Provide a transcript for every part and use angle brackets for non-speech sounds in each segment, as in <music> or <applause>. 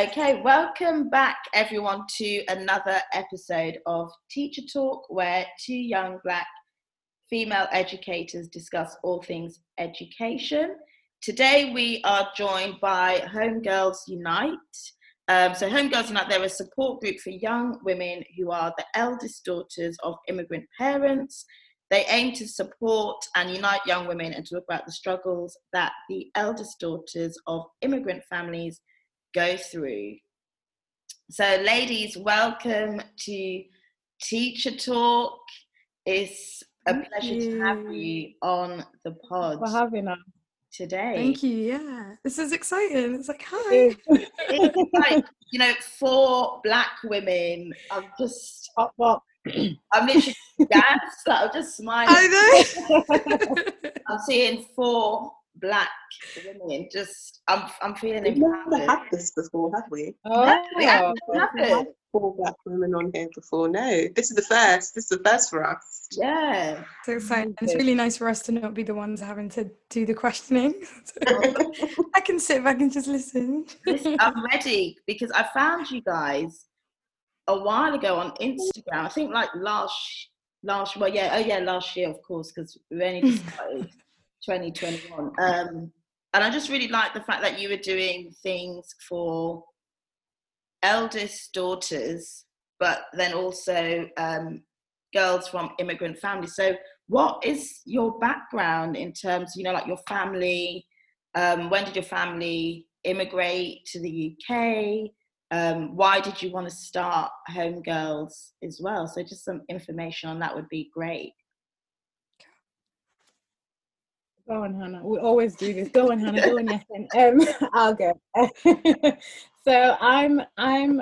Okay, welcome back everyone to another episode of Teacher Talk, where two young black female educators discuss all things education. Today we are joined by Home Girls Unite. Um, so, Home Girls Unite, they're a support group for young women who are the eldest daughters of immigrant parents. They aim to support and unite young women and talk about the struggles that the eldest daughters of immigrant families go through. So, ladies, welcome to Teacher Talk. It's a Thank pleasure you. to have you on the pod for having us. today. Thank you. Yeah, this is exciting. It's like hi. <laughs> It's like, you know, four black women, I'm just. I'm literally <laughs> gassed. like, I'm just smiling. I know. <laughs> I'm seeing four black women. Just, I'm, I'm feeling We've never had this before, have we? oh, we haven't We've had never it. had four black women on here before. No, this is the first. This is the first for us. Yeah. so exciting. It's really nice for us to not be the ones having to do the questioning. <laughs> <laughs> I can sit back and just listen. Listen, I'm ready because I found you guys a while ago on Instagram. I think like last last well yeah oh yeah last year of course because we only <laughs> just started 2021. Um, and I just really like the fact that you were doing things for eldest daughters, but then also um, girls from immigrant families. So, what is your background in terms, you know, like your family? Um, when did your family immigrate to the UK? Um, why did you want to start Home Girls as well? So, just some information on that would be great. Go on, Hannah. We always do this. Go on, Hannah. Go on, Yasin. Um, <laughs> I'll go. <laughs> so I'm I'm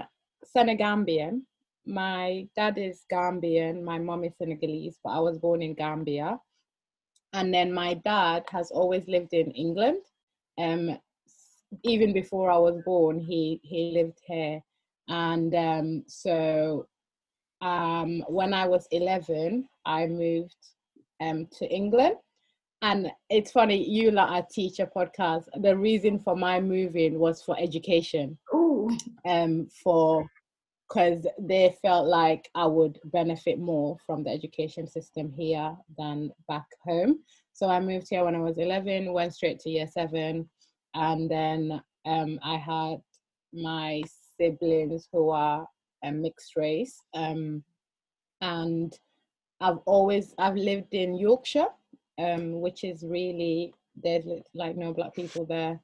Senegambian. My dad is Gambian. My mom is Senegalese, but I was born in Gambia. And then my dad has always lived in England. Um, even before I was born, he he lived here. And um, so um, when I was 11, I moved um, to England and it's funny you lot are teacher podcast. The reason for my moving was for education. Oh, um for because they felt like i would benefit more from the education system here than back home. So i moved here when i was 11 went straight to year 7 and then um i had my siblings who are a mixed race um and i've always i've lived in yorkshire um, which is really there's like no black people there.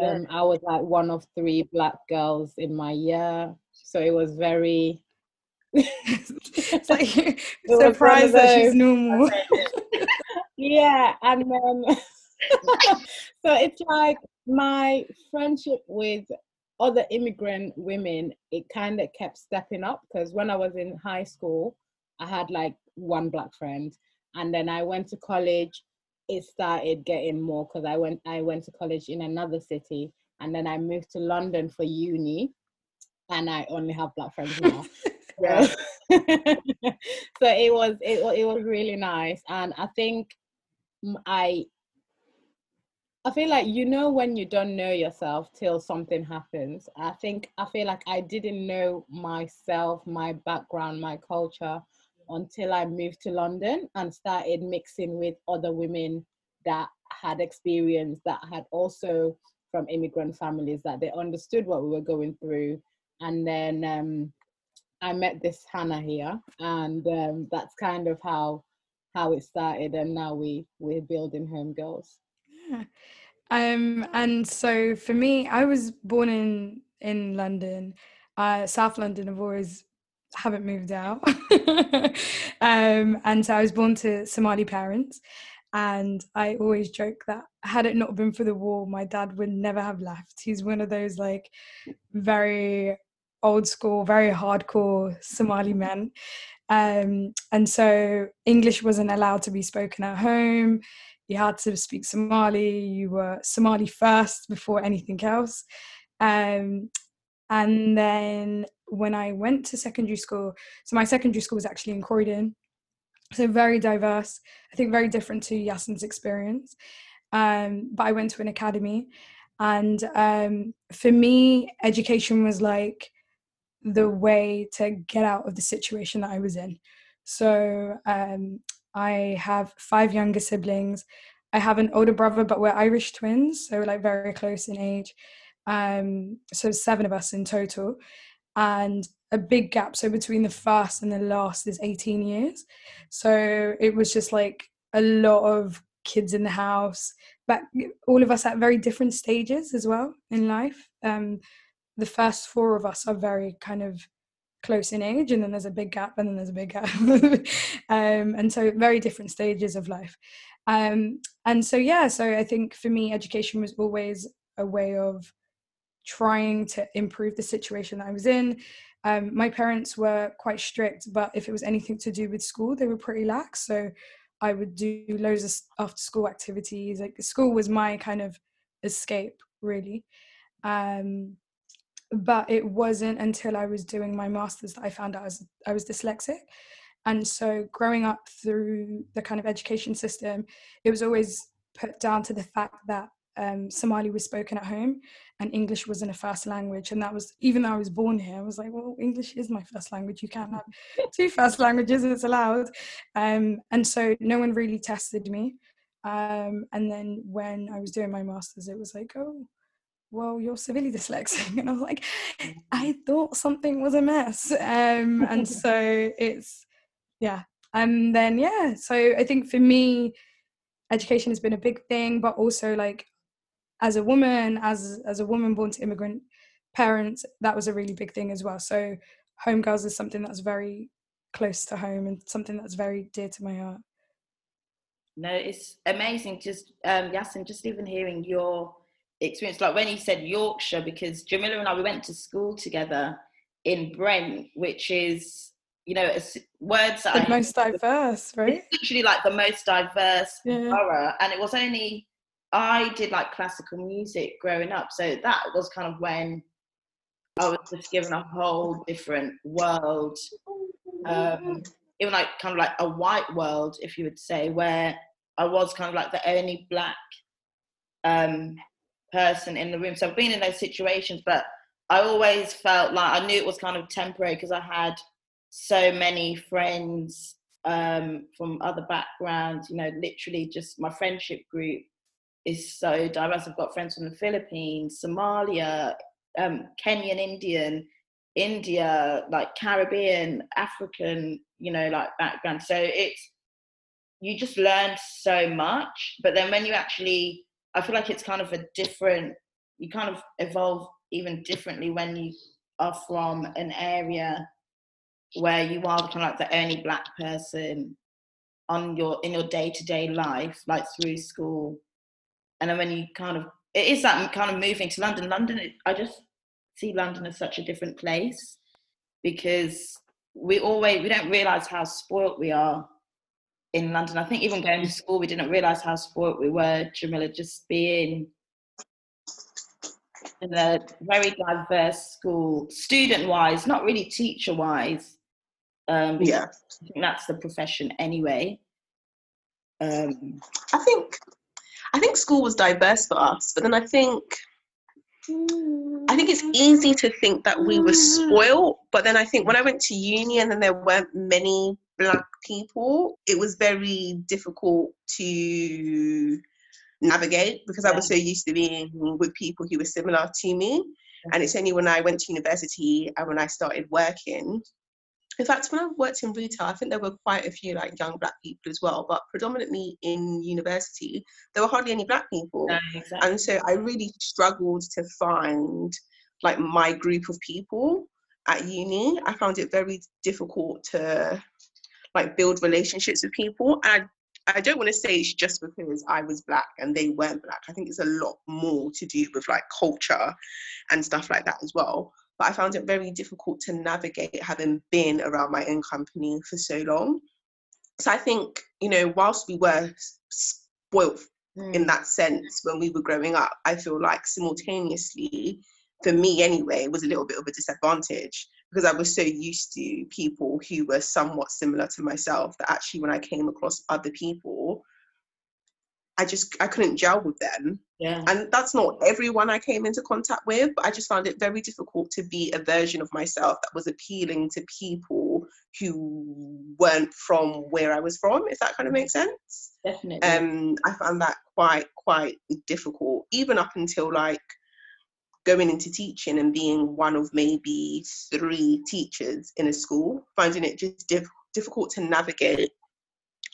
Um, I was like one of three black girls in my year, so it was very. <laughs> <laughs> it's like one surprised that she's normal. <laughs> yeah, and then so it's like my friendship with other immigrant women. It kind of kept stepping up because when I was in high school, I had like one black friend, and then I went to college. It started getting more because I went I went to college in another city, and then I moved to London for uni, and I only have black friends now. <laughs> yeah. <laughs> so it was it, it was really nice and i think I I feel like you know when you don't know yourself till something happens i think i feel like i didn't know myself my background my culture until i moved to london and started mixing with other women that had experience that had also from immigrant families that they understood what we were going through and then um I met this Hannah here, and um, that's kind of how how it started. And now we we're building Home Girls. Yeah. <laughs> Um, and so for me, I was born in in London, uh, South London. I've always haven't moved out, <laughs> um, and so I was born to Somali parents. And I always joke that had it not been for the war, my dad would never have left. He's one of those like very old school, very hardcore Somali men. Um, and so English wasn't allowed to be spoken at home you had to speak Somali, you were Somali first before anything else. Um, and then when I went to secondary school, so my secondary school was actually in Croydon, so very diverse, I think very different to Yasin's experience. Um, but I went to an academy And um, for me, education was like the way to get out of the situation that I was in. So um, I have five younger siblings. I have an older brother, but we're Irish twins, so like very close in age. Um, so seven of us in total, and a big gap. So between the first and the last is 18 years. So it was just like a lot of kids in the house, but all of us at very different stages as well in life. Um, the first four of us are very kind of close in age and then there's a big gap and then there's a big gap <laughs> um, and so very different stages of life um, and so yeah so i think for me education was always a way of trying to improve the situation that i was in. Um, my parents were quite strict but if it was anything to do with school they were pretty lax. So i would do loads of after school activities like school was my kind of escape really. Um, but it wasn't until I was doing my masters that I found out I was, I was dyslexic. And so, growing up through the kind of education system, it was always put down to the fact that um, Somali was spoken at home and English wasn't a first language. And that was, even though I was born here, I was like, well, English is my first language. You can't have <laughs> two first languages, it's allowed. Um, and so, no one really tested me. Um, and then when I was doing my masters, it was like, oh, well, you're severely dyslexic. <laughs> And I was like, I thought something was a mess. Um, and <laughs> so it's, yeah. And then, yeah, so I think for me, education has been a big thing, but also like as a woman, as as a woman born to immigrant parents, that was a really big thing as well. So home girls is something that's very close to home and something that's very dear to my heart. No, it's amazing. Just um, Yasin, just even hearing your experience, like when he said Yorkshire, because Jamila and I we went to school together in Brent, which is you know words that the I, most diverse, right? It's literally like the most diverse yeah. borough, and it was only I did like classical music growing up, so that was kind of when I was just given a whole different world, um, even like kind of like a white world, if you would say, where I was kind of like the only black um, person in the room. So I've been in those situations, but I always felt like I knew it was kind of temporary because I had so many friends um, from other backgrounds. You know, literally just my friendship group is so diverse. I've got friends from the Philippines, Somalia, um, Kenyan Indian, India, like Caribbean, African, you know, like background. So it's you just learn so much. But then when you actually I feel like it's kind of a different, you kind of evolve even differently when you are from an area where you are kind of like the only black person on your in your day-to-day life like through school and then when you kind of it is that kind of moving to london london i just see london as such a different place because we always we don't realize how spoilt we are in London. I think even going to school, we didn't realise how spoilt we were, Jamila, just being in a very diverse school, student wise, not really teacher wise. Um, yeah. I think that's the profession anyway. Um, I think I think school was diverse for us, but then I think I think it's mm. easy to think that we were mm. spoiled, but then I think when I went to uni and then there weren't many black people, it was very difficult to navigate because I was so used to being with people who were similar to me. And it's only when I went to university and when I started working. In fact, when I worked in retail, I think there were quite a few like young black people as well, but predominantly in university, there were hardly any black people. No, exactly. And so I really struggled to find like my group of people at uni. I found it very difficult to like build relationships with people. And I, I don't want to say it's just because I was black and they weren't black. I think it's a lot more to do with like culture and stuff like that as well. But I found it very difficult to navigate having been around my own company for so long. So I think, you know, whilst we were spoilt mm. in that sense when we were growing up, I feel like simultaneously, for me anyway, was a little bit of a disadvantage because I was so used to people who were somewhat similar to myself that actually when I came across other people, I just I couldn't gel with them. Yeah. And that's not everyone I came into contact with, but I just found it very difficult to be a version of myself that was appealing to people who weren't from where I was from, if that kind of makes sense. Definitely. Um, I found that quite quite difficult, even up until like going into teaching and being one of maybe three teachers in a school, finding it just diff- difficult to navigate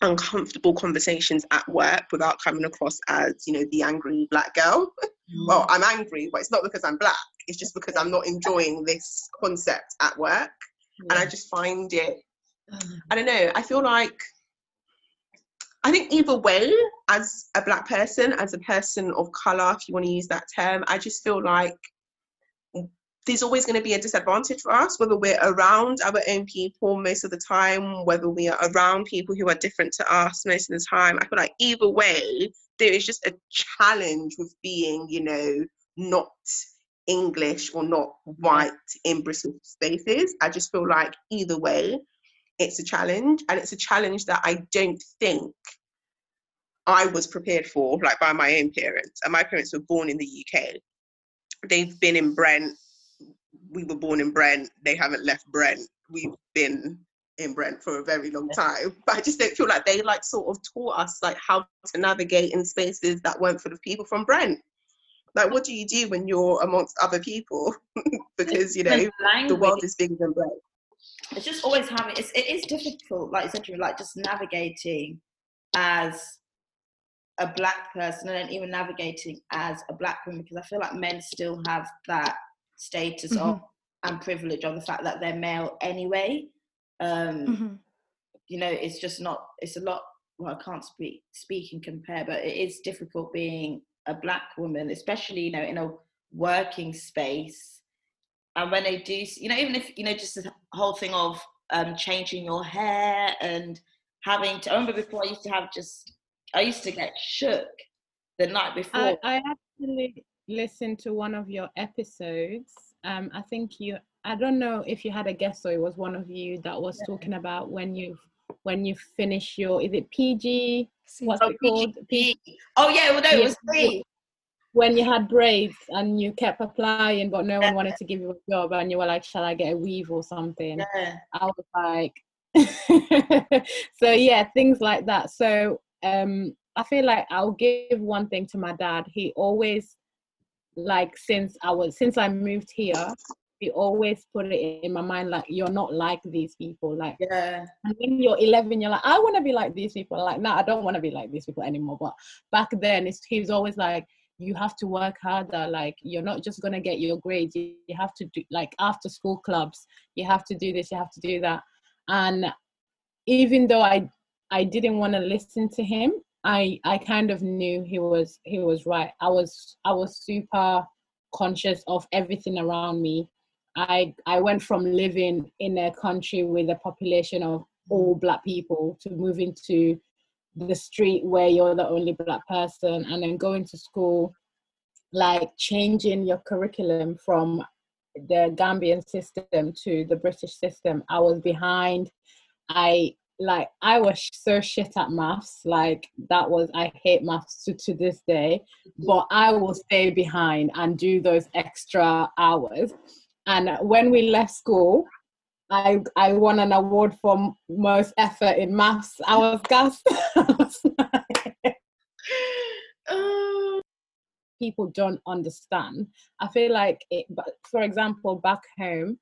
uncomfortable conversations at work without coming across as you know the angry black girl. Mm. well i'm angry but it's not because i'm black. It's just because i'm not enjoying this concept at work. And i just find it i don't know i feel like i think either way as a black person as a person of color if you want to use that term i just feel like there's always going to be a disadvantage for us, whether we're around our own people most of the time, whether we are around people who are different to us most of the time. I feel like either way, there is just a challenge with being, you know, not English or not white in Bristol spaces. I just feel like either way, it's a challenge, and it's a challenge that I don't think I was prepared for, like by my own parents. And my parents were born in the UK. They've been in Brent we were born in Brent. They haven't left Brent. We've been in Brent for a very long time. <laughs> But I just don't feel like they like sort of taught us like how to navigate in spaces that weren't full of people from Brent. Like what do you do when you're amongst other people? <laughs> because you know the world is bigger than Brent. it's just always having it's, it is difficult like you said you like just navigating as a black person and then even navigating as a black woman because i feel like men still have that status of and privilege of the fact that they're male anyway. Um Mhm. you know it's just not it's a lot well i can't speak speak and compare but it is difficult being a black woman especially you know in a working space. And when they do you know even if you know just the whole thing of um changing your hair and having to I remember before i used to have just i used to get shook the night before. I, I actually listened to one of your episodes. Um, I think you. I don't know if you had a guest or it was one of you that was talking about when you when you finish your is it PG? What's oh, it called? PG. oh yeah well no it was Yeah. me When you had braids and you kept applying, but no one wanted to give you a job, and you were like, "Shall I get a weave or something?" yeah I was like, <laughs> so yeah, things like that. So um, I feel like I'll give one thing to my dad. He always, like, since I was since I moved here, he always put it in my mind like you're not like these people. Like yeah and when you're 11, you're like, I want to be like these people. Like, no, I don't want to be like these people anymore. But back then, it's, he was always like, you have to work harder. Like, you're not just going to get your grades. You, you have to do, like, after school clubs, you have to do this, you have to do that. And even though I, I didn't want to listen to him, I, I kind of knew he was, he was right. I was, I was super conscious of everything around me. I, I went from living in a country with a population of all black people to moving to the street where you're the only black person and then going to school like changing your curriculum from the gambian system to the british system i was behind i like i was so shit at maths like that was i hate maths to, to this day mm-hmm. but i will stay behind and do those extra hours and when we left school I I won an award for most effort in maths. I was gassed. <laughs> I was like, oh, People don't understand. I feel like, it, but for example, back home,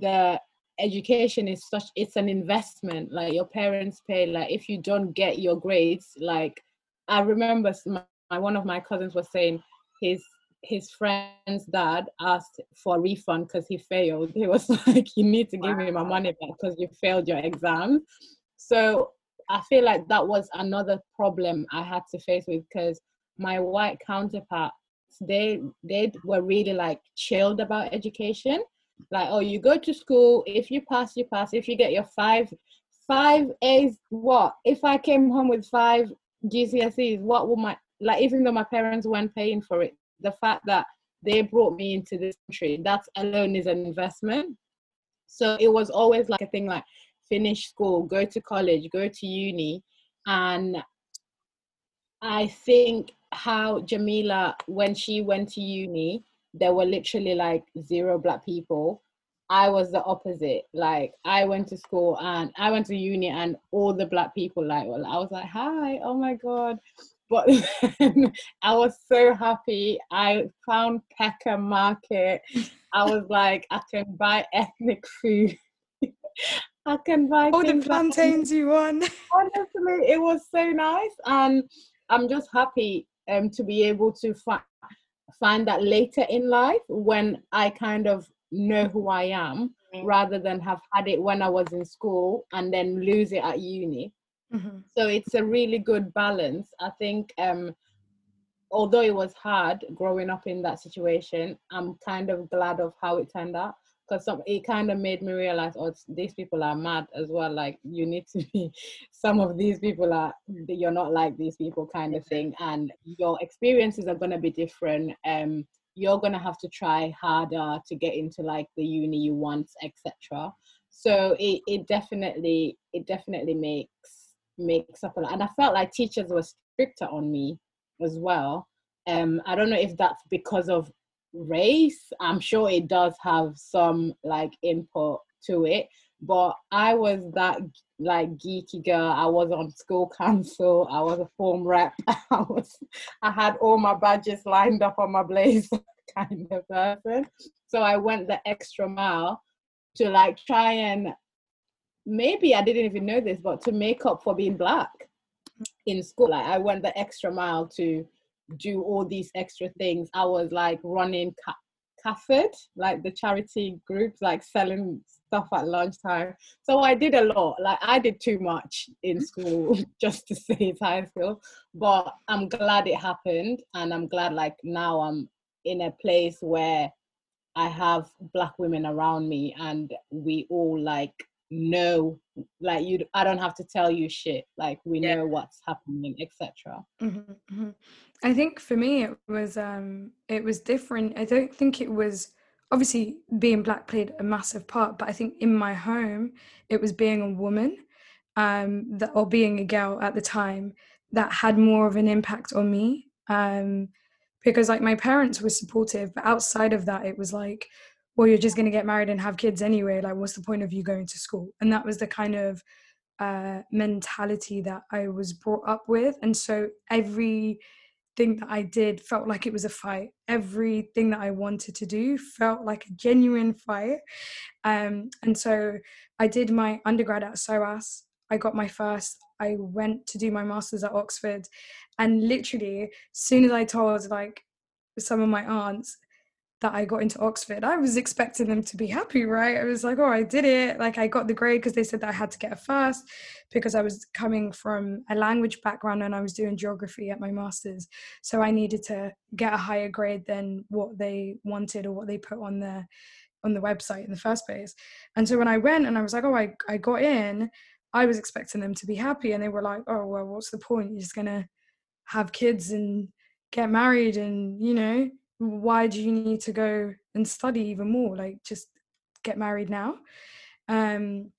the education is such it's an investment. Like your parents pay. Like if you don't get your grades, like I remember my, my one of my cousins was saying his his friend's dad asked for a refund because he failed. He was <laughs> like, "You need to give me my money back because you failed your exam." So I feel like that was another problem I had to face with because my white counterparts they they were really like chilled about education. Like, oh, you go to school. If you pass, you pass. If you get your five five A's, what? If I came home with five GCSEs, what would my like? Even though my parents weren't paying for it, the fact that they brought me into this country, that alone is an investment. So it was always like a thing like finish school, go to college, go to uni, and I think how Jamila, when she went to uni, there were literally like zero black people. I was the opposite. Like I went to school and I went to uni and all the black people like well, I was like, hi, oh my god. But <laughs> I was so happy. I found Peckham Market. I was like, I can buy ethnic food. <laughs> I can buy all the plantains you want. <laughs> Honestly, it was so nice, and I'm just happy um, to be able to fi- find that later in life when I kind of know who I am, mm-hmm. rather than have had it when I was in school and then lose it at uni. Mm-hmm. So it's a really good balance. I think um, although it was hard growing up in that situation, I'm kind of glad of how it turned out because some it kind of made me realize oh these people are mad as well like you need to be <laughs> some of these people are you're not like these people kind of thing and your experiences are going to be different um you're going to have to try harder to get into like the uni you want etc so it, it definitely it definitely makes makes up a lot and i felt like teachers were stricter on me as well. Um i don't know if that's because of race i'm sure it does have some like input to it but i was that like geeky girl. I was on school council. I was a form rep. <laughs> I was i had all my badges lined up on my blazer <laughs> kind of person. So i went the extra mile to like try and maybe i didn't even know this but to make up for being black in school. Like i went the extra mile to do all these extra things. I was like running CAFOD, like the charity groups, like selling stuff at lunchtime. So I did a lot. Like I did too much in school <laughs> just to say it's high school. But I'm glad it happened, and I'm glad like now I'm in a place where I have black women around me, and we all like know like you i don't have to tell you shit like we yeah. know what's happening etc mm-hmm, mm-hmm. i think for me it was um it was different i don't think it was obviously being black played a massive part but i think in my home it was being a woman um that or being a girl at the time that had more of an impact on me um because like my parents were supportive but outside of that it was like well you're just going to get married and have kids anyway like what's the point of you going to school? And that was the kind of uh, mentality that i was brought up with. And so everything that i did felt like it was a fight. Everything that i wanted to do felt like a genuine fight. Um, and so i did my undergrad at soas. I got my first i went to do my masters at oxford. And literally as soon as i told like some of my aunts that I got into Oxford, I was expecting them to be happy, right? I was like, oh, I did it. Like, I got the grade because they said that I had to get a first because I was coming from a language background and I was doing geography at my master's. So I needed to get a higher grade than what they wanted or what they put on the on the website in the first place. And so when I went and I was like, oh, I, I got in, I was expecting them to be happy. And they were like, oh, well, what's the point? You're just going to have kids and get married and, you know, why do you need to go and study even more like just get married now um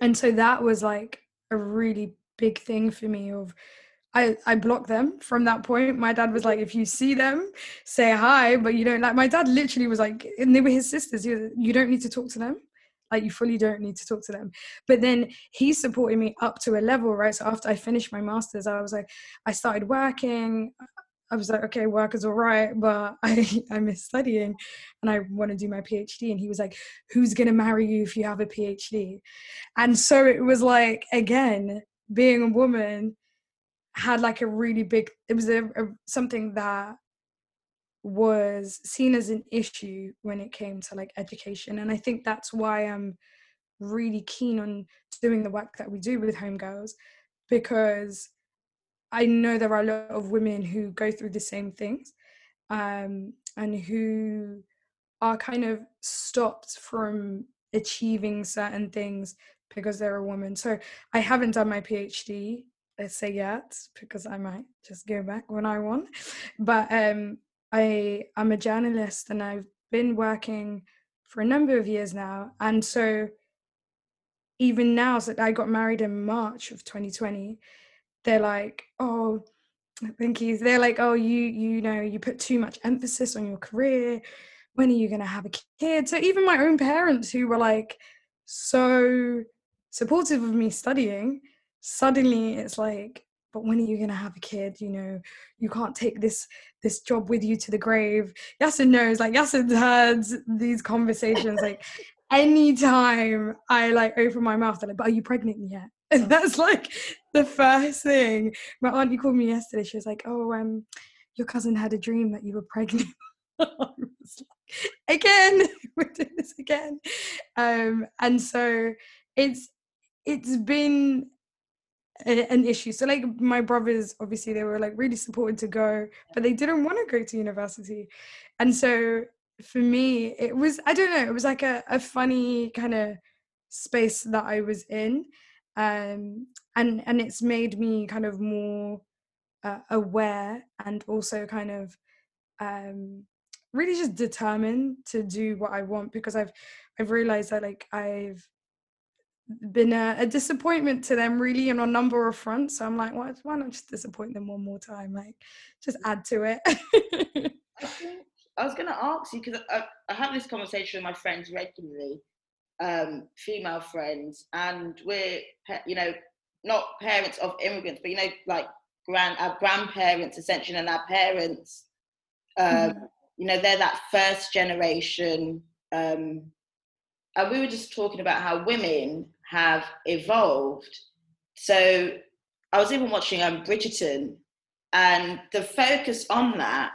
and so that was like a really big thing for me of I, I blocked them from that point. My dad was like, if you see them, say hi, but you don't like my dad literally was like, and they were his sisters. He was, you don't need to talk to them. Like you fully don't need to talk to them. But then he supported me up to a level, right? So after I finished my masters, I was like, I started working. I was like, okay, work is all right, but <laughs> I, I miss studying and I want to do my PhD. And he was like, who's going to marry you if you have a PhD? And so it was like, again, being a woman had like a really big, it was a, a, something that was seen as an issue when it came to like education. And I think that's why I'm really keen on doing the work that we do with Homegirls because I know there are a lot of women who go through the same things um, and who are kind of stopped from achieving certain things because they're a woman. So I haven't done my PhD, let's say yet, because I might just go back when I want. But um, I I'm a journalist and I've been working for a number of years now, and so even now, so I got married in March of 2020 they're like, oh, Thank you. They're like, oh, you you know, you put too much emphasis on your career. When are you gonna have a kid? So even my own parents who were like so supportive of me studying, suddenly it's like, but when are you gonna have a kid? You know, you can't take this this job with you to the grave. Yasin knows, like Yasin <laughs> heard these <laughs> conversations like anytime I like open my mouth, they're like, but are you pregnant yet? <laughs> And that's like the first thing. My auntie called me yesterday. She was like, "Oh, um, your cousin had a dream that you were pregnant." <laughs> again, <laughs> we're doing this again. Um, and so it's it's been a, an issue. So like my brothers, obviously, they were like really supported to go, but they didn't want to go to university. And so for me, it was I don't know, it was like a, a funny kind of space that I was in um, and and it's made me kind of more uh, aware and also kind of um, really just determined to do what I want because I've I've realized that like I've been a, a, disappointment to them really on a number of fronts. So I'm like, why, why not just disappoint them one more time? Like, just add to it. I was going to ask you because I, I have this conversation with my friends regularly, um, female friends, and we're you know not parents of immigrants, but you know like grand our grandparents essentially and our parents. Um, mm-hmm. You know they're that first generation, um, and we were just talking about how women have evolved. So I was even watching um, Bridgerton, and the focus on that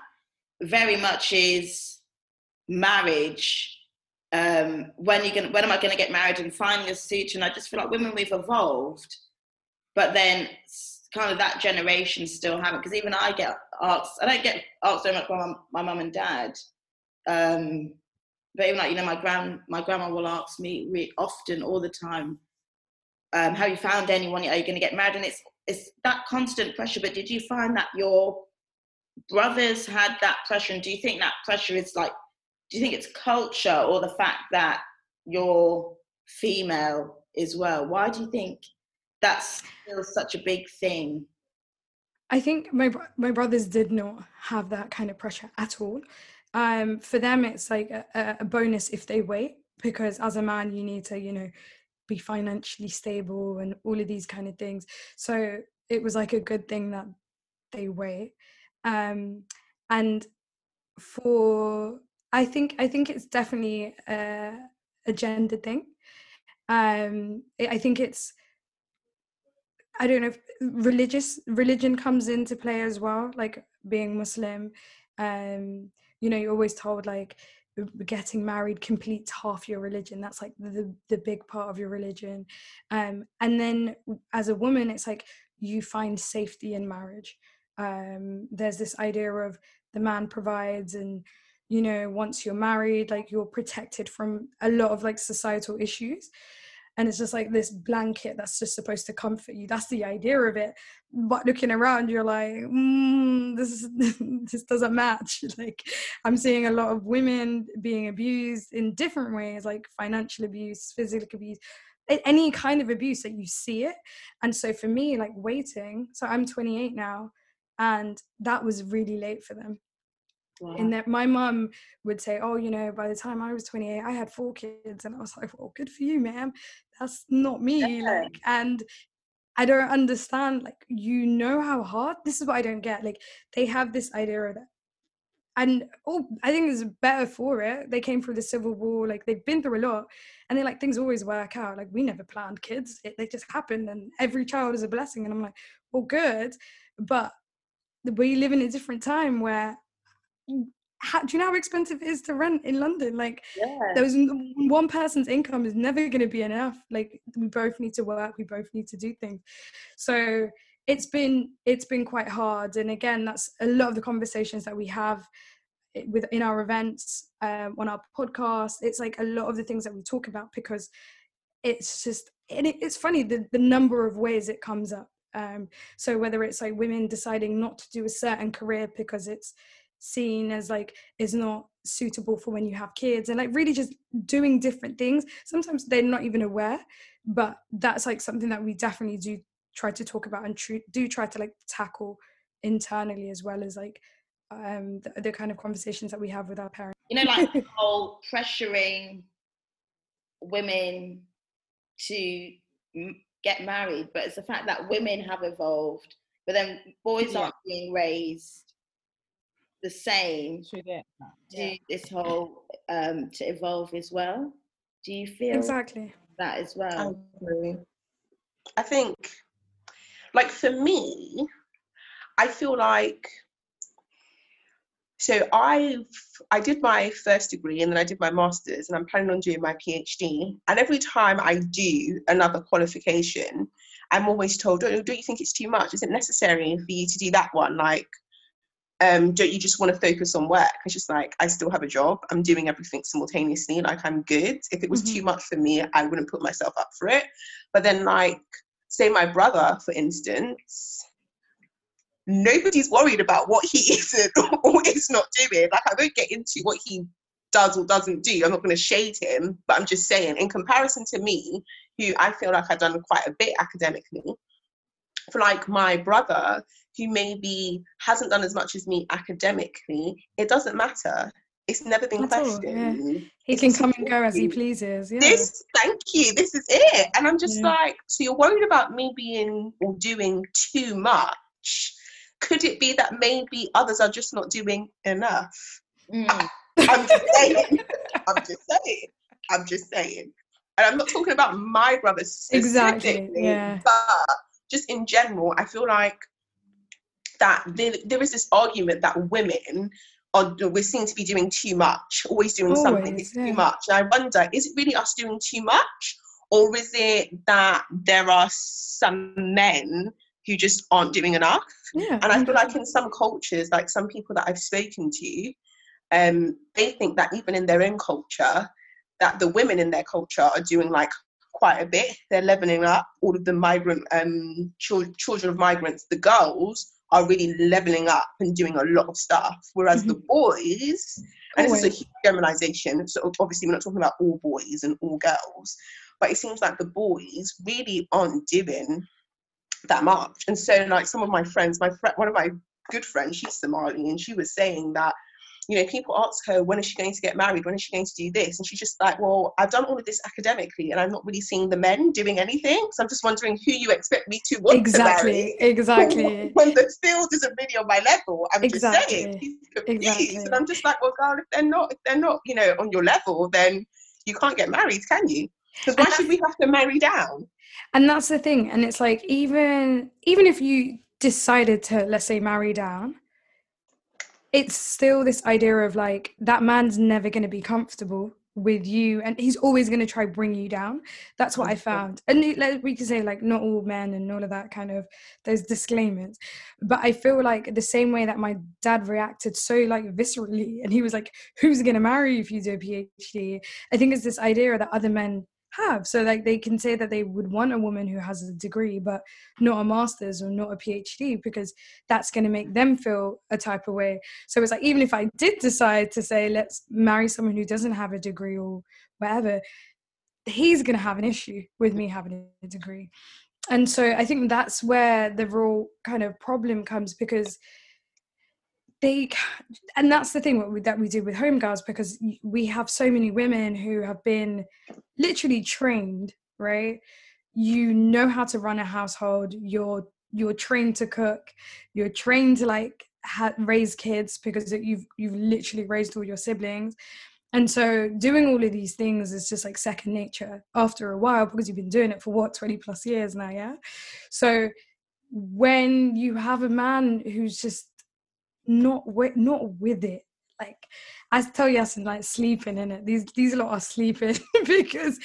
very much is marriage um, when you going when am I to get married and finding a suit? And I just feel like women we've evolved, but then kind of that generation still haven't. Because even I get asked, I don't get asked so much by my mum and dad, um, but even like you know my grand my grandma will ask me really often all the time, um, have you found anyone? Are you going to get married? And it's it's that constant pressure. But did you find that your brothers had that pressure? And do you think that pressure is like do you think it's culture or the fact that you're female as well? Why do you think that's still such a big thing? I think my my brothers did not have that kind of pressure at all. Um, for them, it's like a, a bonus if they wait because as a man, you need to, you know, be financially stable and all of these kind of things. So it was like a good thing that they wait. Um, and for I think I think it's definitely a, a gender thing. Um, I think it's I don't know if religious religion comes into play as well, like being Muslim. Um, you know, you're always told like getting married completes half your religion. That's like the the big part of your religion. Um, and then as a woman, it's like you find safety in marriage. Um, there's this idea of the man provides and you know once you're married like you're protected from a lot of like societal issues. And it's just like this blanket that's just supposed to comfort you. That's the idea of it. But looking around you're like mm, this is, <laughs> this doesn't match. <laughs> Like i'm seeing a lot of women being abused in different ways like financial abuse physical abuse any kind of abuse that you see it. And so for me like waiting so i'm 28 now and that was really late for them Wow. In that my mom would say, Oh, you know, by the time I was 28, I had four kids. And I was like, Well, good for you, ma'am. That's not me. Yeah. Like, and I don't understand, like, you know how hard this is what I don't get. Like, they have this idea that and oh, I think it's better for it. They came through the civil war, like they've been through a lot, and they're like things always work out. Like we never planned kids; it, they just happened, and every child is a blessing. And I'm like, well, good, but we live in a different time where how, do you know how expensive it is to rent in London? Like, yeah. those one person's income is never going to be enough. Like, we both need to work. We both need to do things. So it's been it's been quite hard. And again, that's a lot of the conversations that we have with in our events um, on our podcast. It's like a lot of the things that we talk about because it's just and it, it's funny the the number of ways it comes up. Um, so whether it's like women deciding not to do a certain career because it's seen as like is not suitable for when you have kids and like really just doing different things sometimes they're not even aware but that's like something that we definitely do try to talk about and tr- do try to like tackle internally as well as like um the, the kind of conversations that we have with our parents. You know like <laughs> the whole pressuring women to m- get married but it's the fact that women have evolved but then boys Yeah. aren't being raised the same Should it? to this whole um to evolve as well do you feel exactly that as well agree. I think, like for me, I feel like. So I've I did my first degree and then I did my masters and I'm planning on doing my PhD. And every time I do another qualification, I'm always told, "Don't, don't you think it's too much? Is it necessary for you to do that one? Like, um, don't you just want to focus on work?" It's just like I still have a job. I'm doing everything simultaneously. Like I'm good. If it was too much for me, I wouldn't put myself up for it. But then, like, say my brother, for instance, nobody's worried about what he <laughs> isn't or is not doing. Like, I won't get into what he does or doesn't do. I'm not going to shade him, but I'm just saying, in comparison to me, who I feel like I've done quite a bit academically, for like my brother, who maybe hasn't done as much as me academically, it doesn't matter. It's never been At all, questioned. he It's can come and go as he pleases yeah this thank you this is it and i'm just Yeah. like so you're worried about me being or doing too much could it be that maybe others are just not doing enough Mm. <laughs> i'm just saying i'm just saying i'm just saying and i'm not talking about my brothers Exactly, specifically, yeah. but just in general i feel like that there, there is this argument that women are we're seen to be doing too much always doing something Always, it's yeah. too much and i wonder is it really us doing too much or is it that there are some men who just aren't doing enough yeah and I feel like in some cultures, like some people that I've spoken to, um, they think that even in their own culture, that the women in their culture are doing like quite a bit. They're leveling up. All of the migrant um, chil- children of migrants, the girls are really leveling up and doing a lot of stuff. Whereas the boys, and this is a huge generalization, so obviously we're not talking about all boys and all girls, but it seems like the boys really aren't doing that much. And so, like some of my friends, my friend, one of my good friends, she's Somali, and she was saying that, you know, people ask her when is she going to get married, when is she going to do this, and she's just like, well, I've done all of this academically, and I'm not really seeing the men doing anything. So I'm just wondering who you expect me to want exactly to marry. exactly <laughs> When the field isn't really on my level, I'm just saying. Exactly. <laughs> Exactly. and I'm just like, well, girl, if they're not, if they're not, you know, on your level, then you can't get married, can you? Because why should we have to marry down? and that's the thing and it's like even even if you decided to let's say marry down it's still this idea of like that man's never going to be comfortable with you and he's always going to try bring you down. That's what i found. And it- like, we can say like not all men and all of that kind of those disclaimers. But i feel like the same way that my dad reacted so like viscerally and he was like who's going to marry you if you do a phd i think it's this idea that other men have. So like they can say that they would want a woman who has a degree but not a master's or not a phd because that's going to make them feel a type of way. So it's like even if i did decide to say let's marry someone who doesn't have a degree or whatever he's going to have an issue with me having a degree. And so i think that's where the real kind of problem comes because they and that's the thing that we do with home girls because we have so many women who have been literally trained right? You know how to run a household you're you're trained to cook you're trained to like ha- raise kids because you've you've literally raised all your siblings. And so doing all of these things is just like second nature after a while because you've been doing it for what 20 plus years now yeah? So when you have a man who's just not with not with it. Like I tell Yasin like sleeping in it these these lot are sleeping <laughs> because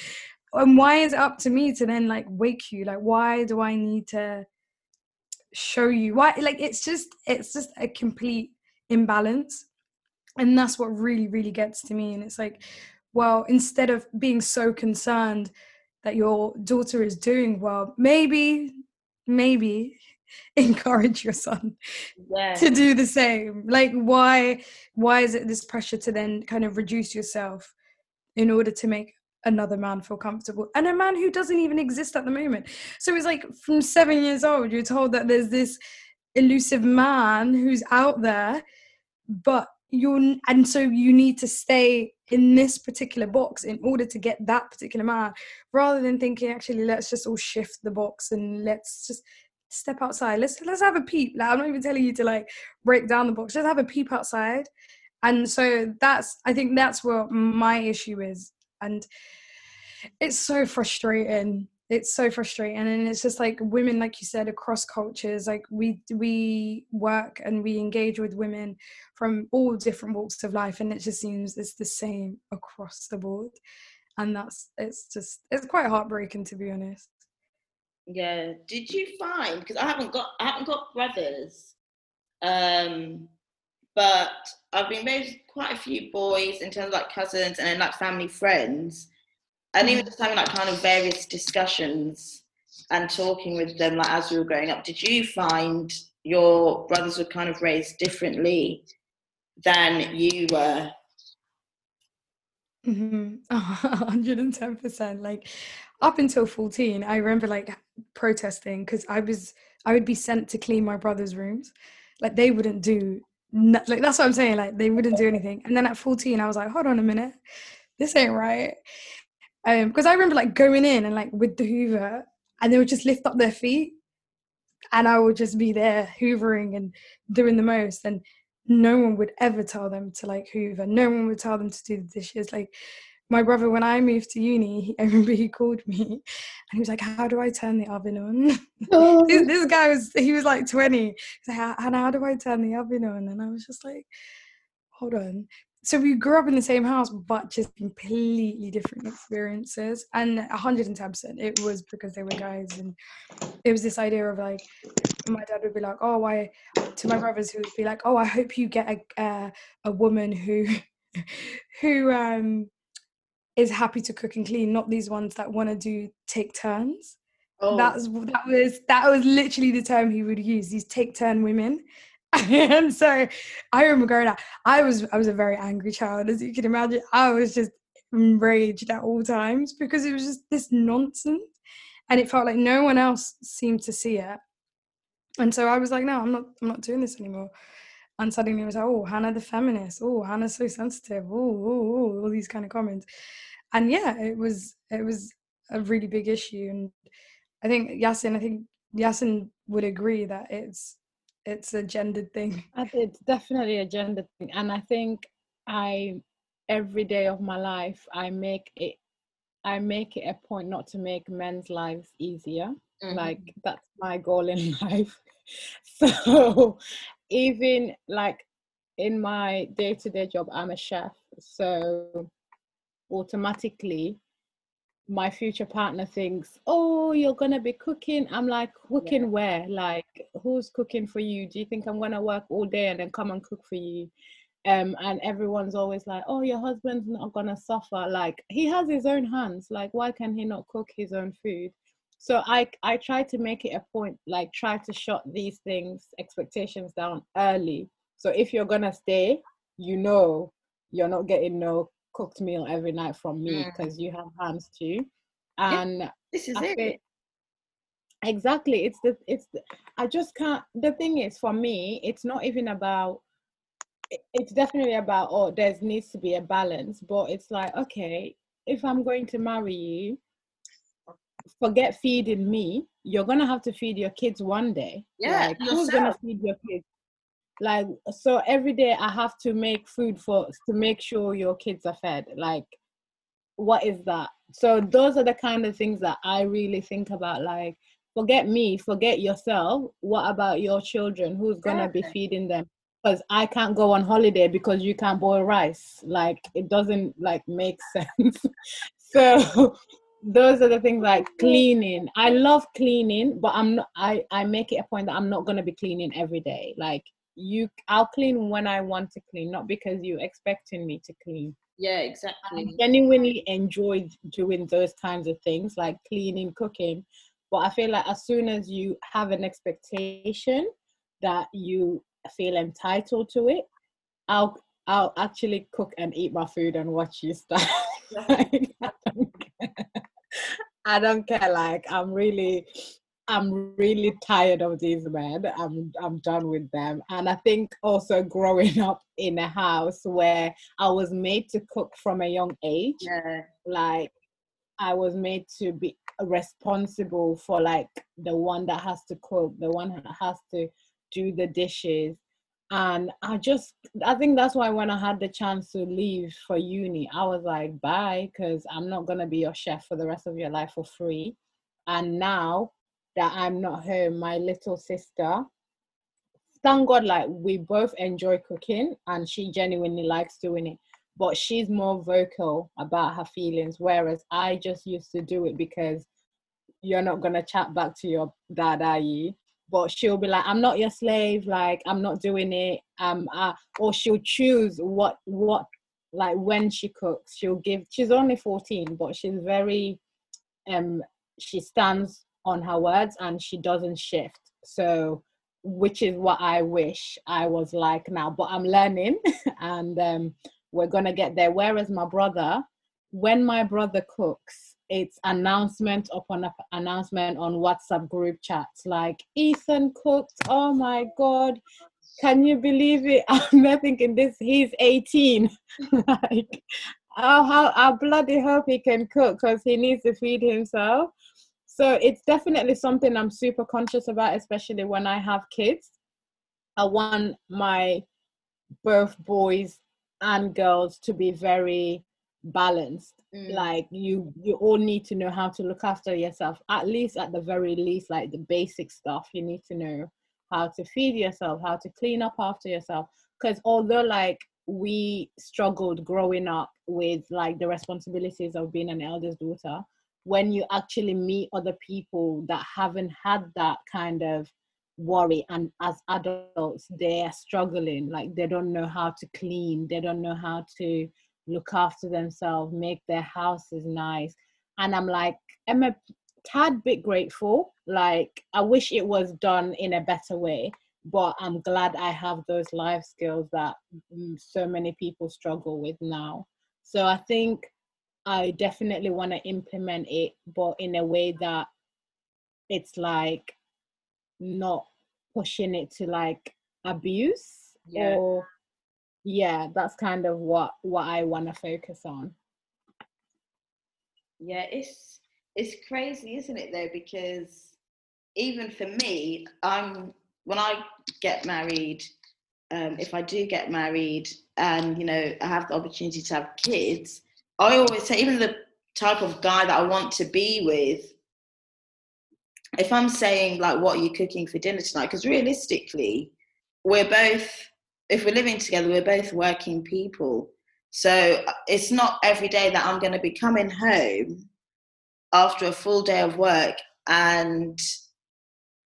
and why is it up to me to then like wake you? Like why do I need to show you? Why like it's just it's just a complete imbalance. And that's what really really gets to me. And it's like well instead of being so concerned that your daughter is doing well maybe maybe <laughs> encourage your son to do the same. Like why why is it this pressure to then kind of reduce yourself in order to make another man feel comfortable and a man who doesn't even exist at the moment? So it's like from seven years old you're told that there's this elusive man who's out there, but you're and so you need to stay in this particular box in order to get that particular man rather than thinking actually let's just all shift the box and let's just step outside. Let's let's have a peep. Like i'm not even telling you to like break down the box. Just have a peep outside. And so that's i think that's what my issue is. And it's so frustrating. It's so frustrating. And it's just like women like you said across cultures like we we work and we engage with women from all different walks of life. And it just seems it's the same across the board. And that's it's just it's quite heartbreaking to be honest yeah. Did you find because i haven't got i haven't got brothers um but i've been raised quite a few boys in terms of like cousins and then like family friends. And even just having like kind of various discussions and talking with them like as we were growing up did you find your brothers were kind of raised differently than you were mm-hmm. <laughs> 110% like up until 14 i remember like protesting because i was i would be sent to clean my brother's rooms. Like they wouldn't do no, like that's what i'm saying like they wouldn't do anything. And then at 14 i was like hold on a minute. This ain't right. Um, because I remember like going in and like with the Hoover, and they would just lift up their feet, and I would just be there hoovering and doing the most, and no one would ever tell them to like Hoover. No one would tell them to do the dishes. Like my brother, when I moved to uni, I remember <laughs> he called me and he was like, How do I turn the oven on? <laughs> Oh. this, this, guy was, he was like 20. He's like, how, how do I turn the oven on? And I was just like, Hold on so we grew up in the same house but just completely different experiences and 110% it was because they were guys and it was this idea of like my dad would be like oh I," to my brothers who would be like oh i hope you get a uh, a woman who <laughs> who um is happy to cook and clean not these ones that want to do take turns oh. that's that was that was literally the term he would use these take turn women <laughs> and so I remember growing up, I was I was a very angry child, as you can imagine. I was just enraged at all times because it was just this nonsense. And it felt like no one else seemed to see it. And so I was like, no, I'm not I'm not doing this anymore. And suddenly it was like, oh, Hanna the feminist. Oh, Hanna's so sensitive. Oh, oh, oh, all these kind of comments. And yeah, it was it was a really big issue. And I think Yasin, I think Yasin would agree that it's it's a gendered thing. It's definitely a gendered thing, and I think I every day of my life I make it I make it a point not to make men's lives easier. Mm-hmm. Like that's my goal in <laughs> life. <laughs> so even like in my day-to-day job, I'm a chef. So automatically my future partner thinks, oh, you're gonna be cooking. I'm like, cooking yeah. where? Like, who's cooking for you? Do you think I'm gonna work all day and then come and cook for you? Um, and everyone's always like, oh, your husband's not gonna suffer. Like, he has his own hands. Like, why can he not cook his own food? So I I try to make it a point, like try to shut these things, expectations down early. So if you're gonna stay, you know you're not getting no cooked meal every night from me because mm. you have hands too and yeah, this is I it exactly it's the it's the, i just can't the thing is for me it's not even about it's definitely about oh there needs to be a balance but it's like okay if i'm going to marry you forget feeding me you're gonna have to feed your kids one day. Yeah like, who's gonna feed your kids? Like so every day i have to make food for to make sure your kids are fed. Like what is that? So those are the kind of things that i really think about like forget me forget yourself. What about your children? Who's gonna be feeding them? Because i can't go on holiday because you can't boil rice. Like it doesn't like make <laughs> sense. So those are the things like cleaning i love cleaning but i'm not i i make it a point that i'm not going to be cleaning every day like you I'll clean when I want to clean, not because you're expecting me to clean. Yeah, exactly. I genuinely enjoy doing those kinds of things like cleaning, cooking. But I feel like as soon as you have an expectation that you feel entitled to it, I'll I'll actually cook and eat my food and watch you start. <laughs> like, I, don't care. Like I'm really I'm really tired of these men. I'm I'm done with them. And I think also growing <laughs> up in a house where I was made to cook from a young age. Yeah. Like I was made to be responsible for like the one that has to cook, the one that has to do the dishes. And I just I think that's why when I had the chance to leave for uni, I was like, bye, because I'm not gonna be your chef for the rest of your life for free. And now that I'm not home, my little sister, thank God, like we both enjoy cooking and she genuinely likes doing it. But she's more vocal about her feelings, whereas I just used to do it because you're not gonna chat back to your dad, are you? But she'll be like, I'm not your slave, like I'm not doing it. Um uh, or she'll choose what what like when she cooks, she'll give she's only 14, but she's very um she stands on her words and she doesn't shift. So, which is what I wish I was like now. But I'm learning <laughs> and um, we're to get there. Whereas my brother, when my brother cooks, it's announcement upon announcement on WhatsApp group chats like Ethan cooked. Oh my God. Can you believe it? <laughs> I'm not thinking this, he's 18. <laughs> like, oh, how I bloody hope he can cook because he needs to feed himself. So it's definitely something I'm super conscious about, especially when I have kids. I want my both boys and girls to be very balanced. Mm. Like you you all need to know how to look after yourself. At least at the very least, like the basic stuff. You need to know how to feed yourself, how to clean up after yourself. Because although like we struggled growing up with like the responsibilities of being an eldest daughter, when you actually meet other people that haven't had that kind of worry and as adults they're struggling like they don't know how to clean they don't know how to look after themselves make their houses nice. And i'm like i'm a tad bit grateful. Like i wish it was done in a better way but i'm glad i have those life skills that mm, so many people struggle with now. So i think I definitely want to implement it, but in a way that it's like not pushing it to like abuse yeah. or yeah, that's kind of what what I want to focus on. Yeah, it's it's crazy, isn't it though? Because even for me, I'm when I get married, um, if I do get married and you know I have the opportunity to have kids, I always say, even the type of guy that I want to be with, if I'm saying like, what are you cooking for dinner tonight? Because realistically, we're both, if we're living together, we're both working people. So uh, it's not every day that I'm going to be coming home after a full day of work and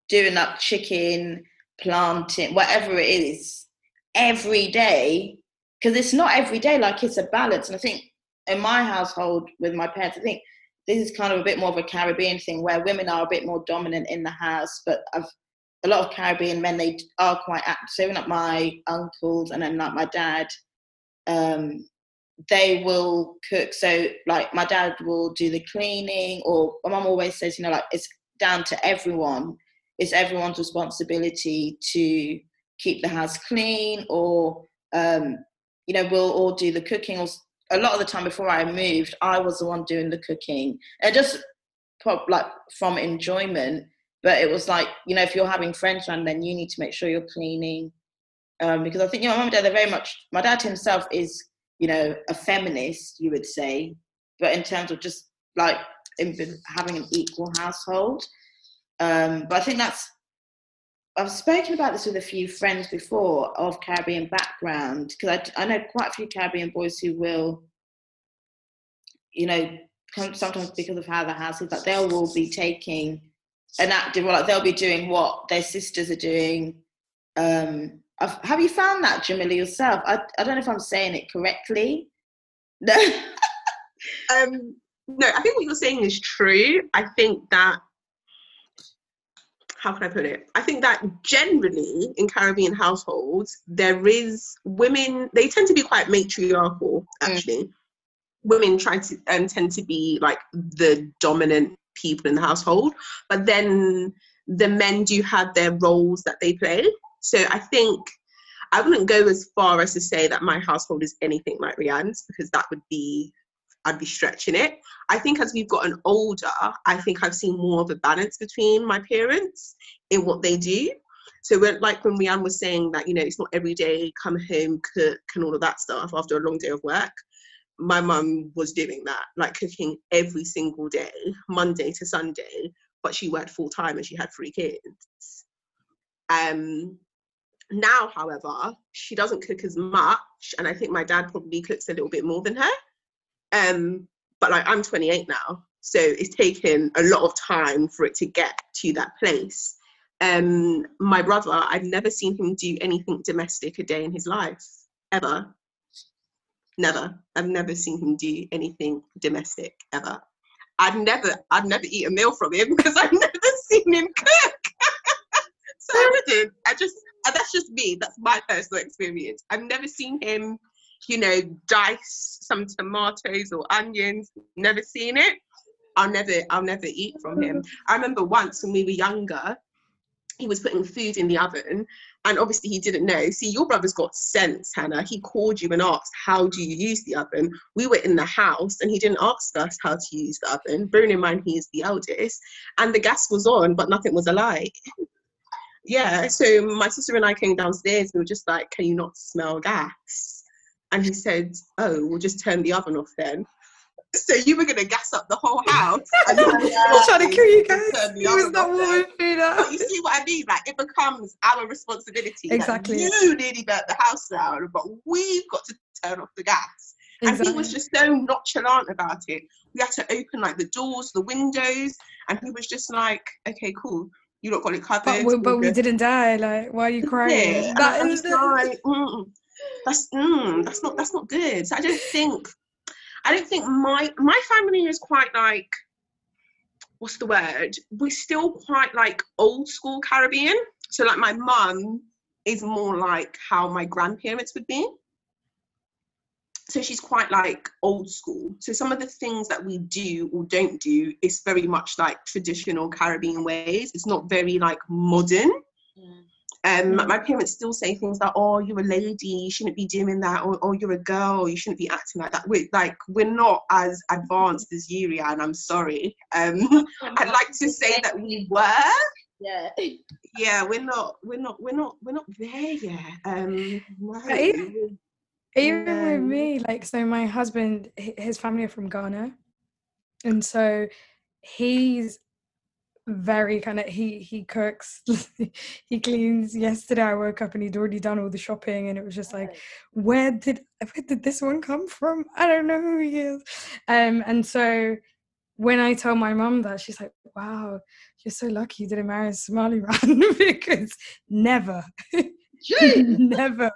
doing up chicken, plantain, whatever it is, every day. Because it's not every day, like it's a balance. And I think in my household with my parents, I think this is kind of a bit more of a Caribbean thing where women are a bit more dominant in the house, but I've a lot of Caribbean men they are quite active. Like my uncles and then like my dad, um, they will cook. So like my dad will do the cleaning, or my mum always says, you know, like it's down to everyone. It's everyone's responsibility to keep the house clean, or um, you know, we'll all do the cooking, or a lot of the time before I moved, I was the one doing the cooking, and just like from enjoyment. But it was like you know, if you're having friends around, then you need to make sure you're cleaning, um, because I think you know, my mum and dad are very much. My dad himself is you know a feminist, you would say, but in terms of just like having an equal household. Um, but I think that's I've spoken about this with a few friends before of Caribbean background because I, I know quite a few Caribbean boys who will, you know, sometimes because of how the house is, like they will be taking an active, like they'll be doing what their sisters are doing. Um, I've, have you found that, Jamila, yourself? I, I don't know if I'm saying it correctly. No. <laughs> um, no, I think what you're saying is true. I think that how can I put it? I think that generally in Caribbean households, there is women, they tend to be quite matriarchal, mm. actually. Mm. Women try to um, tend to be like the dominant people in the household. But then the men do have their roles that they play. So I think I wouldn't go as far as to say that my household is anything like Rianne's because that would be I'd be stretching it. I think as we've gotten older, I think I've seen more of a balance between my parents in what they do. So when, like when Rianne was saying that, you know, it's not every day come home, cook and all of that stuff after a long day of work. My mum was doing that, like cooking every single day, Monday to Sunday, but she worked full time and she had three kids. Um, now, however, she doesn't cook as much, and I think my dad probably cooks a little bit more than her. Um, but like I'm 28 now, so it's taken a lot of time for it to get to that place. Um, my brother, I've never seen him do anything domestic a day in his life, ever. Never. I've never seen him do anything domestic ever. I'd never, I'd never eat a meal from him <laughs> because I've never seen him cook. <laughs> so I wouldn't. I just, that's just me. That's my personal experience. I've never seen him you know, dice some tomatoes or onions. Never seen it. I'll never, I'll never eat from him. I remember once when we were younger, he was putting food in the oven and obviously he didn't know. See your brother's got sense Hanna. He called you and asked how do you use the oven? We were in the house and he didn't ask us how to use the oven. Bearing in mind he is the eldest. And the gas was on but nothing was alight yeah so my sister and i came downstairs. We were just like can you not smell gas? And he said, "Oh, we'll just turn the oven off then." So you were gonna gas up the whole house. <laughs> And I'm trying to kill you guys. He was not warming food up. But you see what I mean? Like it becomes our responsibility. Exactly. Like, you nearly burnt the house down, but we've got to turn off the gas. Exactly. And he was just so nonchalant about it. We had to open like the doors, the windows, and he was just like, "Okay, cool." You don't got it covered. But, we, but we didn't die. Like, why are you crying? Yeah. That is the... like, mm that's mm, that's not that's not good. So I don't think I don't think my my family is quite like what's the word? We're still quite like old school Caribbean. So like my mum is more like how my grandparents would be. So she's quite like old school. So some of the things that we do or don't do is very much like traditional Caribbean ways. It's not very like modern. Mm. Um, my parents still say things like, "Oh, you're a lady, you shouldn't be doing that," or "Oh, you're a girl, you shouldn't be acting like that." We're like, we're not as advanced as you, and I'm sorry. Um, <laughs> <laughs> I'd like to say that we were. Yeah. Yeah, we're not. We're not. We're not. We're not there yet. Um, no. even, even with me, like, so my husband, his family are from Ghana, and so he's very kind of he he cooks <laughs> he cleans. Yesterday i woke up and he'd already done all the shopping and it was just like where did where did this one come from? I don't know who he is. Um and so when i told my mom that she's like wow you're so lucky you didn't marry a somali <laughs> man because never <laughs> never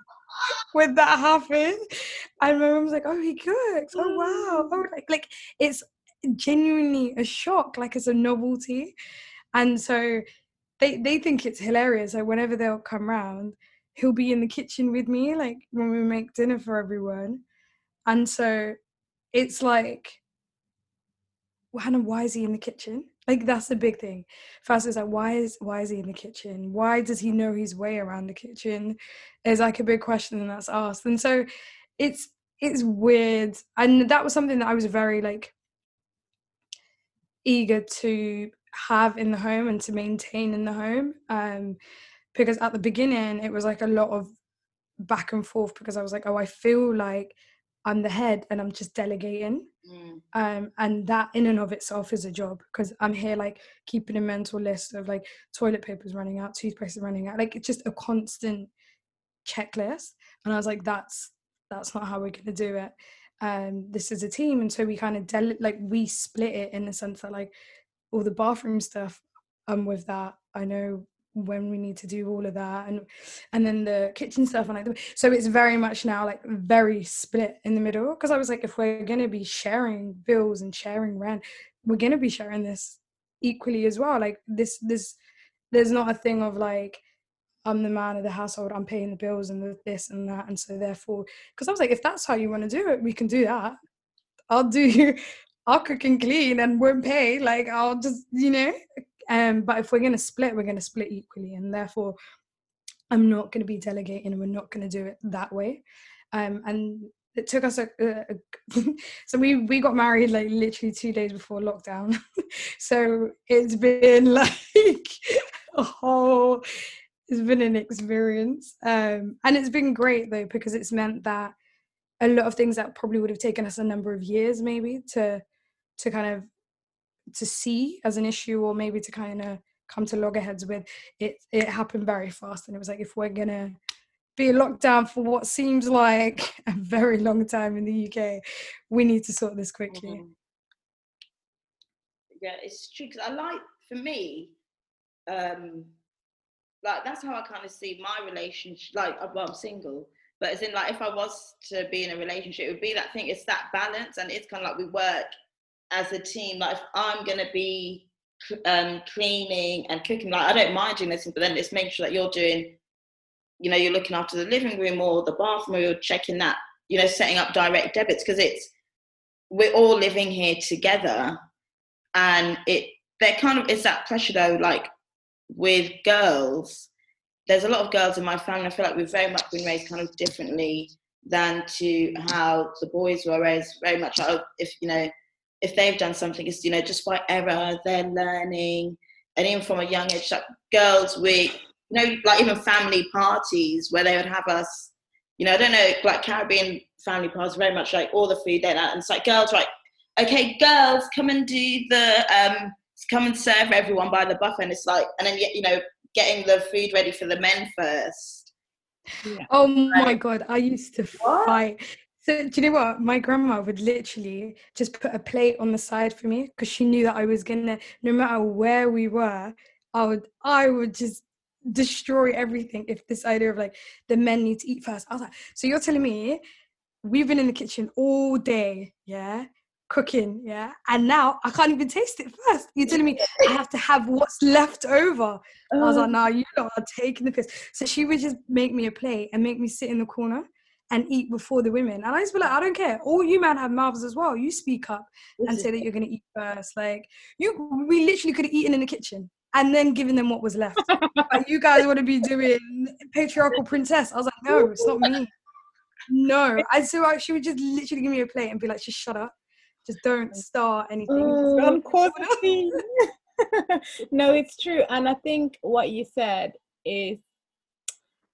would that happen. And my mom's like oh he cooks. Oh wow. Oh like, like it's genuinely a shock, like it's a novelty. And so they they think it's hilarious. Like whenever they'll come round, he'll be in the kitchen with me, like when we make dinner for everyone. And so it's like, Hanna, why is he in the kitchen? Like that's the big thing. First is like, why is why is he in the kitchen? Why does he know his way around the kitchen? Is like a big question that's asked. And so it's it's weird. And that was something that I was very like eager to have in the home and to maintain in the home um, because at the beginning it was like a lot of back and forth because i was like oh i feel like i'm the head and i'm just delegating mm. um, and that in and of itself is a job because i'm here like keeping a mental list of like toilet papers running out toothpaste is running out like it's just a constant checklist and i was like that's that's not how we're going to do it um, this is a team and so we kind of del- like we split it in the sense that like all the bathroom stuff um with that i know when we need to do all of that and and then the kitchen stuff and like so it's very much now like very split in the middle because i was like if we're to be sharing bills and sharing rent we're to be sharing this equally as well like this this there's not a thing of like I'm the man of the household, I'm paying the bills and the this and that. And so therefore, because I was like, if that's how you want to do it, we can do that. I'll do I'll cook and clean and won't pay. Like I'll just, you know, Um, but if we're going to split, we're going to split equally, and therefore, I'm not going to be delegating, and we're not going to do it that way. Um, and it took us a, a, a <laughs> so we we got married like literally two days before lockdown <laughs> so it's been <laughs> like a whole it's been an experience. Um and it's been great though because it's meant that a lot of things that probably would have taken us a number of years maybe to to kind of to see as an issue or maybe to kind of come to loggerheads with. It it happened very fast and it was like if we're gonna be locked down for what seems like <laughs> a very long time in the uk we need to sort this quickly. Mhm. Yeah, it's true because I like for me, um, like that's how I kind of see my relationship. Like, uh, well, I'm single, but as in like if I was to be in a relationship, it would be that thing. It's that balance, and it's kind of like we work as a team. Like if I'm gonna be um, cleaning and cooking, like I don't mind doing this, but then it's making sure that you're doing, you know, you're looking after the living room or the bathroom, or you're checking that, you know, setting up direct debits because it's we're all living here together and it there kind of is that pressure though like with girls there's a lot of girls in my family. I feel like we've very much been raised kind of differently than to how the boys were raised. Very much like oh, if you know if they've done something it's you know just by error they're learning. And even from a young age like girls we you know like even family parties where they would have us you know i don't know like caribbean family parties very much like all the food they and it's like girls right okay, girls, come and do the um, come and serve everyone by the buffet, and it's like, and then you know, getting the food ready for the men first. oh my god i used to What? fight. So do you know what? My grandma would literally just put a plate on the side for me because she knew that i was gonna no matter where we were i would i would just destroy everything if this idea of like the men need to eat first. I was like so you're telling me we've been in the kitchen all day yeah cooking yeah and now i can't even taste it first you're telling me i have to have what's left over I was like, oh. nah, you lot are taking the piss. So she would just make me a plate and make me sit in the corner and eat before the women. And I used to be like, I don't care. All you men have mouths as well. You speak up and say that you're gonna eat first. Like you we literally could have eaten in the kitchen and then given them what was left. <laughs> but you guys want to be doing patriarchal princess. I was like, no, it's not me. No. <laughs> And so I, she would just literally give me a plate and be like, just shut up. Just don't start anything. Oh, go of on course order." it's no, it's true. And I think what you said is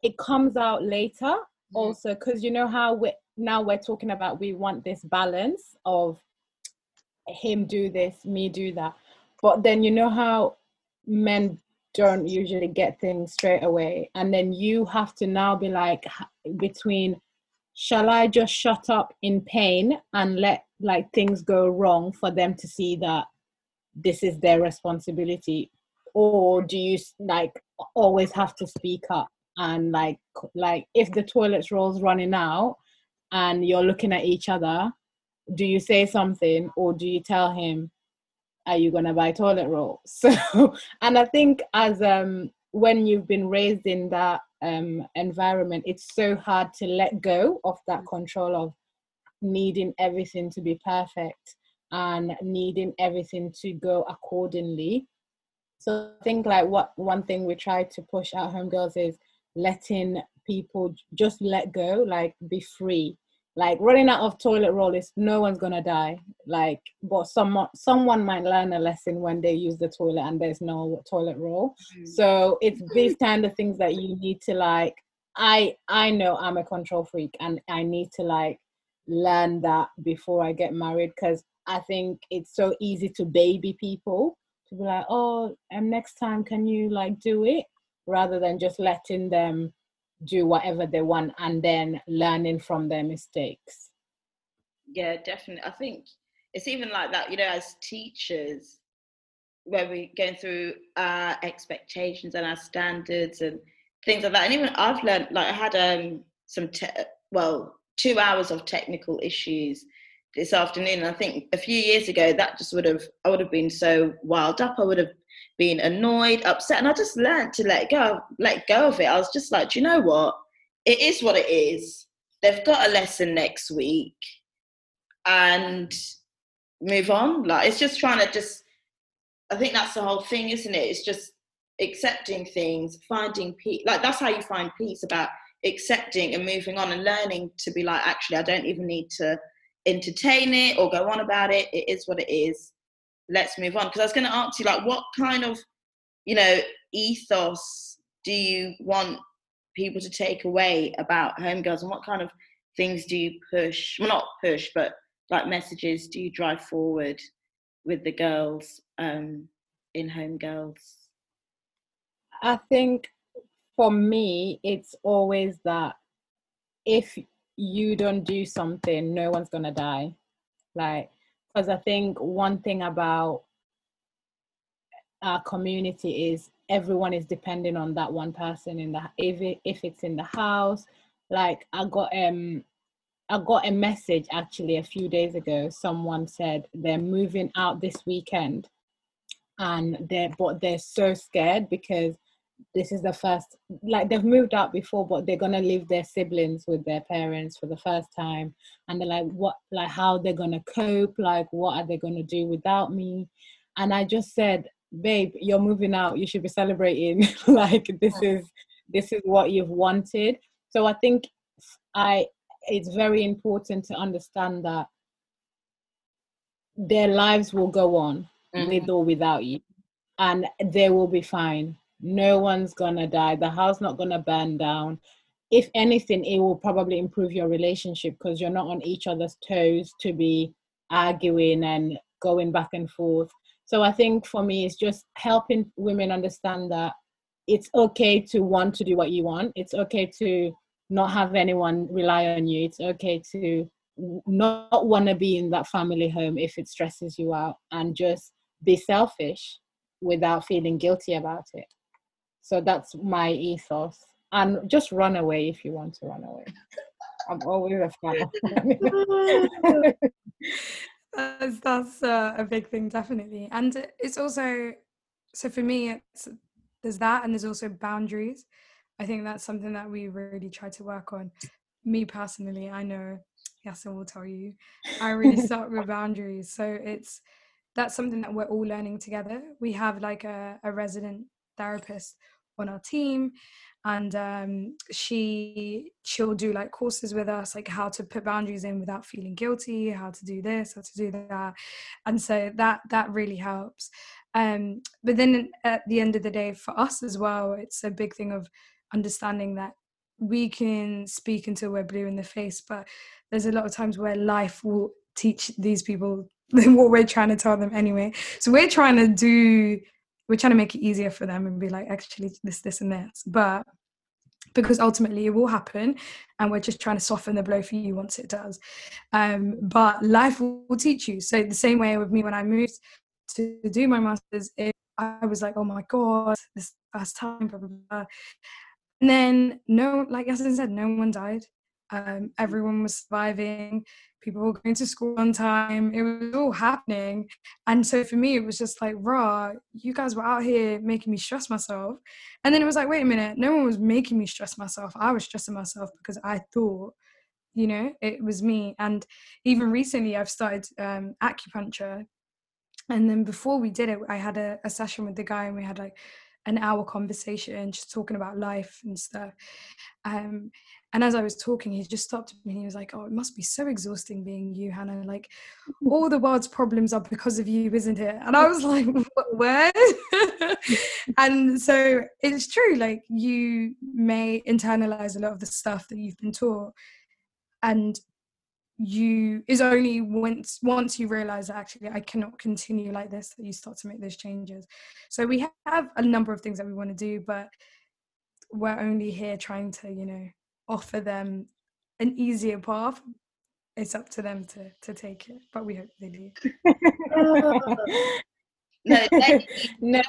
it comes out later also because you know how we now we're talking about we want this balance of him do this, me do that. But then you know how men don't usually get things straight away. And then you have to now be like between shall I just shut up in pain and let like things go wrong for them to see that this is their responsibility? Or do you like always have to speak up and like like if the toilet roll's running out and you're looking at each other do you say something or do you tell him are you gonna buy toilet roll <laughs> so and i think as um when you've been raised in that um environment it's so hard to let go of that control of needing everything to be perfect and needing everything to go accordingly. So i think like what one thing we try to push at home girls is letting people just let go like be free like running out of toilet roll is no one's gonna die. Like but someone someone might learn a lesson when they use the toilet and there's no toilet roll. Mm. So it's these kind of things that you need to like i i know i'm a control freak and i need to like learn that before i get married because i think it's so easy to baby people to be like oh and next time can you like do it? Rather than just letting them do whatever they want and then learning from their mistakes. Yeah definitely. I think it's even like that you know as teachers where we're going through our expectations and our standards and things like that. And even i've learned like i had um some te- well two hours of technical issues this afternoon i think a few years ago that just would have i would have been so wild up i would have been annoyed upset and i just learned to let go let go of it i was just like do you know what it is what it is they've got a lesson next week and move on. Like it's just trying to just I think that's the whole thing, isn't it? It's just accepting things, finding peace. Like that's how you find peace about accepting and moving on and learning to be like, actually, I don't even need to entertain it or go on about it. It is what it is. Let's move on. Because I was going to ask you, like, what kind of, you know, ethos do you want people to take away about homegirls and what kind of things do you push? Well, not push, but like messages do you drive forward with the girls um, in homegirls? I think for me, it's always that if you don't do something, no one's gonna die. Like, because I think one thing about our community is everyone is depending on that one person in the if it, if it's in the house. Like I got um I got a message actually a few days ago. Someone said they're moving out this weekend, and they're but they're so scared because this is the first like they've moved out before but they're gonna leave their siblings with their parents for the first time. And they're like what like how they're gonna cope? Like what are they gonna do without me? And i just said babe you're moving out. You should be celebrating. <laughs> Like this is this is what you've wanted. So i think i it's very important to understand that their lives will go on mm-hmm. with or without you and they will be fine no one's gonna die. The house not gonna burn down. If anything it will probably improve your relationship because you're not on each other's toes to be arguing and going back and forth. So i think for me it's just helping women understand that it's okay to want to do what you want. It's okay to not have anyone rely on you. It's okay to not want to be in that family home if it stresses you out and just be selfish without feeling guilty about it so that's my ethos. And just run away if you want to run away. I'm always a fan. <laughs> that's that's uh, a big thing, definitely. And it's also so for me, it's there's that, and there's also boundaries. I think that's something that we really try to work on. Me personally, I know Yasin will tell you, I really <laughs> start with boundaries. So it's that's something that we're all learning together. We have like a, a resident therapist on our team and um, she she'll do like courses with us like how to put boundaries in without feeling guilty how to do this how to do that and so that that really helps. Um, but then at the end of the day for us as well it's a big thing of understanding that we can speak until we're blue in the face but there's a lot of times where life will teach these people <laughs> what we're trying to tell them anyway. So we're trying to do we're trying to make it easier for them and be like actually this this and this but because ultimately it will happen and we're just trying to soften the blow for you once it does. Um, but life will, teach you. So the same way with me when i moved to do my masters it, i was like oh my god this first time blah, blah, blah. and then no like as i said no one died. Um, everyone was surviving people were going to school on time it was all happening. And so for me it was just like raw you guys were out here making me stress myself. And then it was like wait a minute no one was making me stress myself. I was stressing myself because i thought you know it was me. And even recently i've started um, acupuncture. And then before we did it i had a, a session with the guy and we had like an hour conversation just talking about life and stuff. Um, and as I was talking, he just stopped me and he was like, Oh, it must be so exhausting being you, Hanna. Like, all the world's problems are because of you, isn't it? And I was like, Where? <laughs> and so it's true. Like, you may internalize a lot of the stuff that you've been taught. And you is only once once you realize that actually I cannot continue like this that you start to make those changes. So we have a number of things that we want to do, but we're only here trying to, you know, offer them an easier path it's up to them to to take it but we hope they do. No <laughs> thank you. No,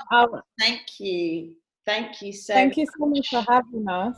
thank you. Thank you so thank you so much for having us